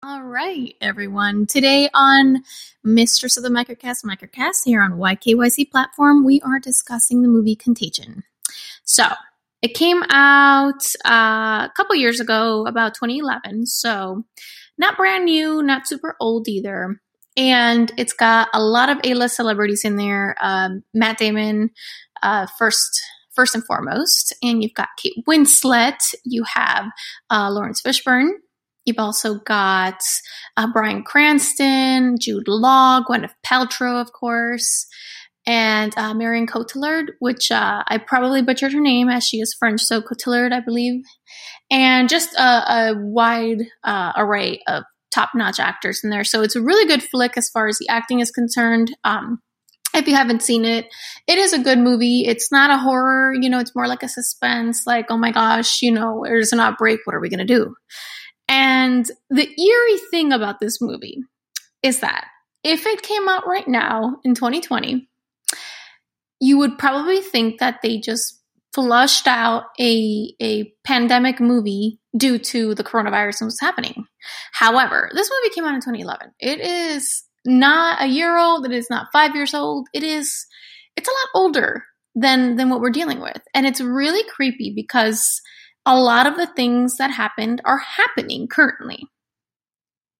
All right, everyone. Today on Mistress of the Microcast Microcast here on YKYC platform, we are discussing the movie Contagion. So, it came out uh, a couple years ago, about 2011. So, not brand new, not super old either. And it's got a lot of A-list celebrities in there. Um, Matt Damon, uh, first first and foremost, and you've got Kate Winslet. You have uh, Laurence Fishburne. You've also got uh, Bryan Cranston, Jude Law, Gwyneth Paltrow, of course, and uh, Marion Cotillard, which uh, I probably butchered her name as she is French, so Cotillard, I believe, and just a, a wide uh, array of top-notch actors in there. So it's a really good flick as far as the acting is concerned. Um, if you haven't seen it, it is a good movie. It's not a horror, you know, it's more like a suspense, like, oh my gosh, you know, there's an outbreak. What are we going to do? And the eerie thing about this movie is that if it came out right now in 2020, you would probably think that they just flushed out a, a pandemic movie due to the coronavirus and what's happening. However, this movie came out in 2011. It is not a year old. It is not five years old. It is, it's a lot older than, than what we're dealing with. And it's really creepy because a lot of the things that happened are happening currently.